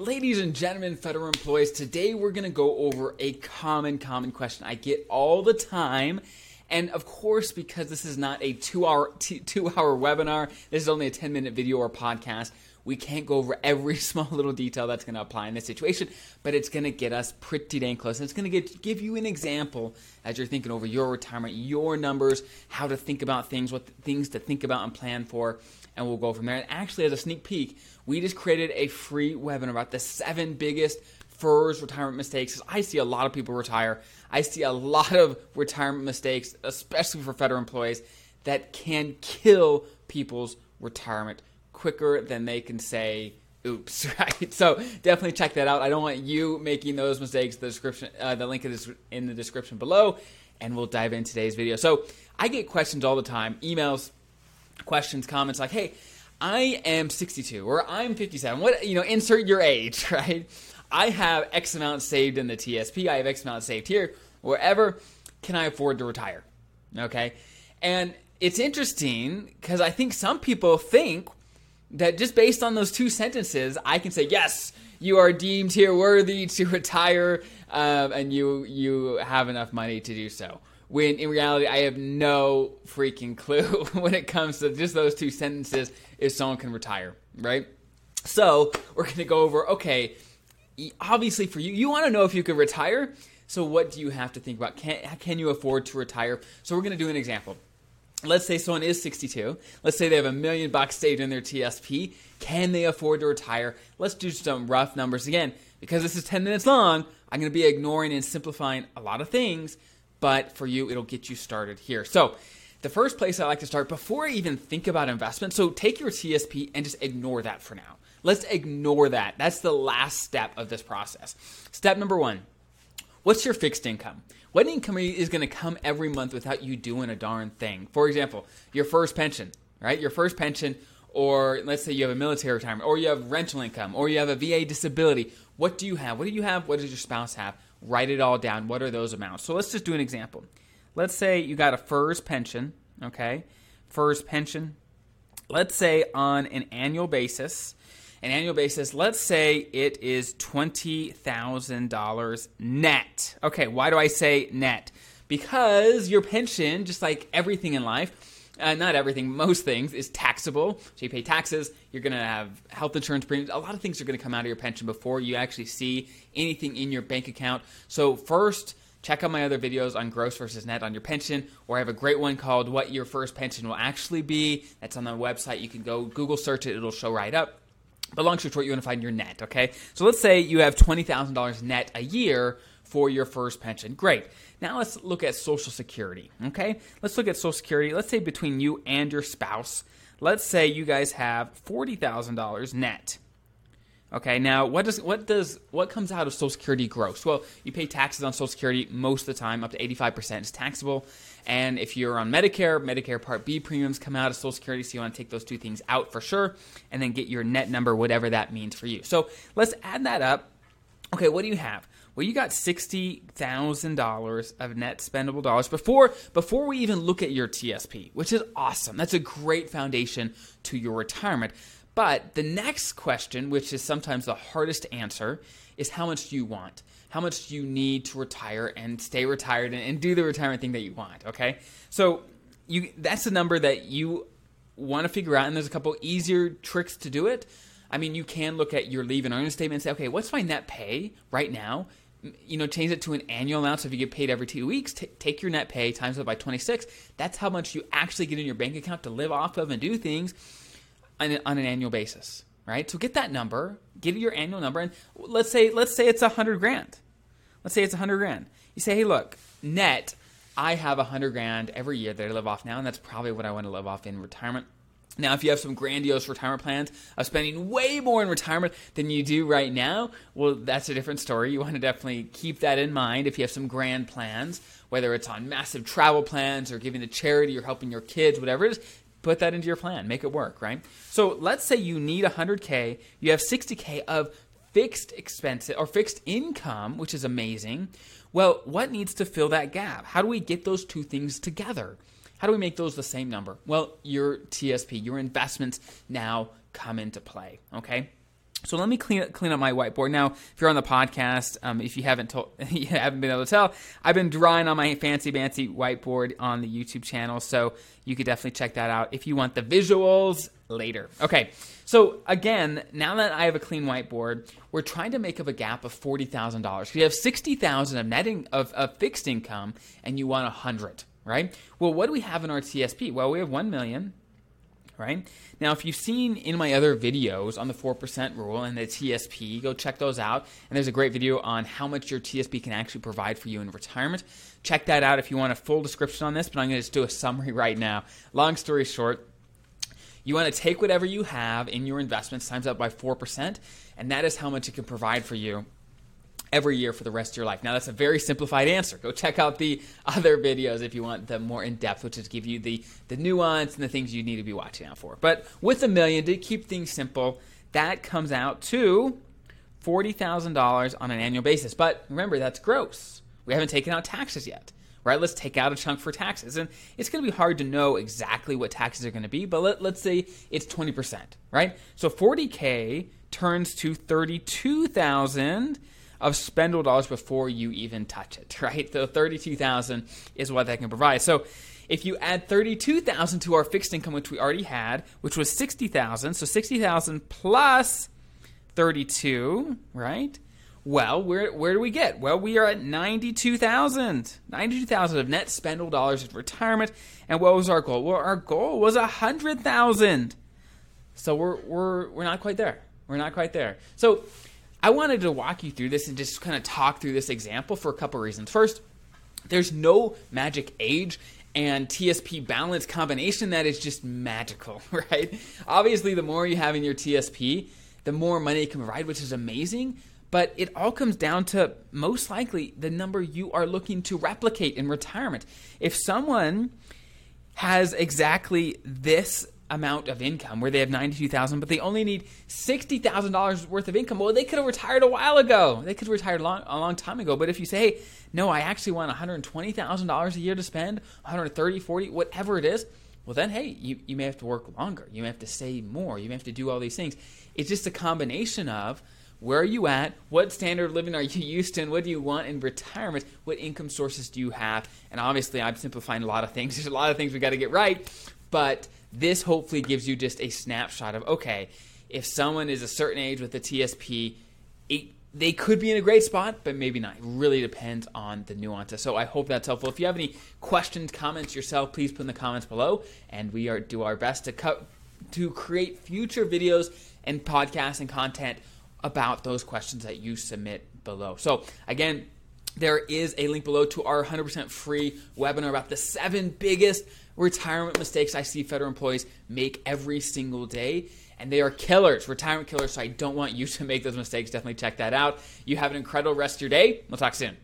Ladies and gentlemen, federal employees, today we're going to go over a common, common question I get all the time. And of course, because this is not a two hour, two hour webinar, this is only a 10 minute video or podcast, we can't go over every small little detail that's going to apply in this situation, but it's going to get us pretty dang close. And it's going to get, give you an example as you're thinking over your retirement, your numbers, how to think about things, what things to think about and plan for and we'll go from there. And actually, as a sneak peek, we just created a free webinar about the seven biggest FERS retirement mistakes. I see a lot of people retire. I see a lot of retirement mistakes, especially for federal employees, that can kill people's retirement quicker than they can say oops right so definitely check that out i don't want you making those mistakes the description uh, the link is in the description below and we'll dive in today's video so i get questions all the time emails questions, comments like, hey, I am 62 or I'm 57. What, you know, insert your age, right? I have X amount saved in the TSP. I have X amount saved here. Wherever can I afford to retire? Okay. And it's interesting because I think some people think that just based on those two sentences, I can say, yes, you are deemed here worthy to retire um, and you, you have enough money to do so when in reality I have no freaking clue when it comes to just those two sentences if someone can retire, right? So we're going to go over okay, obviously for you, you want to know if you could retire. So what do you have to think about? Can, can you afford to retire? So we're going to do an example. Let's say someone is 62. Let's say they have a million bucks saved in their TSP. Can they afford to retire? Let's do some rough numbers again. Because this is 10 minutes long, I'm going to be ignoring and simplifying a lot of things but for you, it'll get you started here. So, the first place I like to start before I even think about investment, so take your TSP and just ignore that for now. Let's ignore that. That's the last step of this process. Step number one what's your fixed income? What income is going to come every month without you doing a darn thing? For example, your FERS pension, right? Your FERS pension, or let's say you have a military retirement, or you have rental income, or you have a VA disability. What do you have? What do you have? What does your spouse have? Write it all down. What are those amounts? So let's just do an example. Let's say you got a FERS pension, okay? FERS pension. Let's say on an annual basis, an annual basis, let's say it is $20,000 net. Okay, why do I say net? Because your pension, just like everything in life, uh, not everything, most things, is taxable. So you pay taxes, you're going to have health insurance premiums. A lot of things are going to come out of your pension before you actually see anything in your bank account. So, first, check out my other videos on gross versus net on your pension, or I have a great one called What Your FERS Pension Will Actually Be. That's on the website. You can go Google search it, it'll show right up. But long story short, you want to find your net, okay? So let's say you have $20,000 net a year for your FERS pension. Great. Now let's look at Social Security. Okay, let's look at Social Security. Let's say between you and your spouse, let's say you guys have forty thousand dollars net. Okay, now what does what does what comes out of Social Security gross? Well, you pay taxes on Social Security most of the time, up to eighty five percent is taxable. And if you're on Medicare, Medicare Part B premiums come out of Social Security, so you want to take those two things out for sure, and then get your net number, whatever that means for you. So let's add that up. Okay, what do you have? Well, you got sixty thousand dollars of net spendable dollars before before we even look at your TSP, which is awesome. That's a great foundation to your retirement. But the next question, which is sometimes the hardest to answer, is how much do you want? How much do you need to retire and stay retired and, and do the retirement thing that you want? Okay, so you that's the number that you want to figure out, and there's a couple easier tricks to do it. I mean, you can look at your leave and earn statement and say, okay, what's my net pay right now? You know, change it to an annual amount. So if you get paid every two weeks, t- take your net pay times it by 26. That's how much you actually get in your bank account to live off of and do things on, on an annual basis, right? So get that number, get your annual number, and let's say let's say it's a hundred grand. Let's say it's a hundred grand. You say, hey, look, net, I have a hundred grand every year that I live off now, and that's probably what I want to live off in retirement. Now, if you have some grandiose retirement plans of spending way more in retirement than you do right now, well, that's a different story. You want to definitely keep that in mind if you have some grand plans, whether it's on massive travel plans or giving to charity or helping your kids, whatever it is. Put that into your plan, make it work, right? So let's say you need 100K, you have 60K of fixed expenses or fixed income, which is amazing. Well, what needs to fill that gap? How do we get those two things together? How do we make those the same number? Well, your TSP, your investments now come into play, okay? So let me clean up, clean up my whiteboard now. If you're on the podcast, um, if you haven't told, you haven't been able to tell, I've been drawing on my fancy fancy whiteboard on the YouTube channel. So you could definitely check that out if you want the visuals later. Okay, so again, now that I have a clean whiteboard, we're trying to make up a gap of forty thousand dollars. You have sixty thousand of netting of, of fixed income, and you want a hundred, right? Well, what do we have in our TSP? Well, we have one million right? Now, if you've seen in my other videos on the 4% rule and the TSP, go check those out. And there's a great video on how much your TSP can actually provide for you in retirement. Check that out if you want a full description on this, but I'm going to just do a summary right now. Long story short, you want to take whatever you have in your investments times up by 4%, and that is how much it can provide for you every year for the rest of your life. Now, that's a very simplified answer. Go check out the other videos if you want the more in depth, which is give you the, the nuance and the things you need to be watching out for. But with a million, to keep things simple, that comes out to $40,000 on an annual basis. But remember, that's gross. We haven't taken out taxes yet. Right, let's take out a chunk for taxes. And it's going to be hard to know exactly what taxes are going to be, but let, let's say it's 20%, right? So 40K turns to 32,000 of spendable dollars before you even touch it, right? The 32,000 is what that can provide. So if you add 32,000 to our fixed income which we already had, which was 60,000, so 60,000 plus 32, right? Well, where where do we get? Well, we are at 92,000. 92,000 of net spendable dollars in retirement. And what was our goal? Well, our goal was 100,000. So we're we're we're not quite there. We're not quite there. So I wanted to walk you through this and just kind of talk through this example for a couple reasons. First, there's no magic age and TSP balance combination that is just magical, right? Obviously, the more you have in your TSP, the more money it can provide, which is amazing. But it all comes down to most likely the number you are looking to replicate in retirement. If someone has exactly this amount of income where they have 92,000 but they only need $60,000 worth of income. Well, they could have retired a while ago. They could have retired a long, a long time ago. But if you say, "Hey, no, I actually want $120,000 a year to spend, 130, 40, whatever it is." Well, then hey, you, you may have to work longer. You may have to save more. You may have to do all these things. It's just a combination of where are you at? What standard of living are you used to? And what do you want in retirement? What income sources do you have? And obviously, I'm simplifying a lot of things. There's a lot of things we got to get right. But this hopefully gives you just a snapshot of okay, if someone is a certain age with a TSP, it, they could be in a great spot, but maybe not. It really depends on the nuances. So I hope that's helpful. If you have any questions, comments yourself, please put in the comments below, and we are do our best to cut to create future videos and podcasts and content about those questions that you submit below. So again, there is a link below to our 100% free webinar about the seven biggest retirement mistakes I see federal employees make every single day. And they are killers, retirement killers. So I don't want you to make those mistakes. Definitely check that out. You have an incredible rest of your day. We'll talk soon.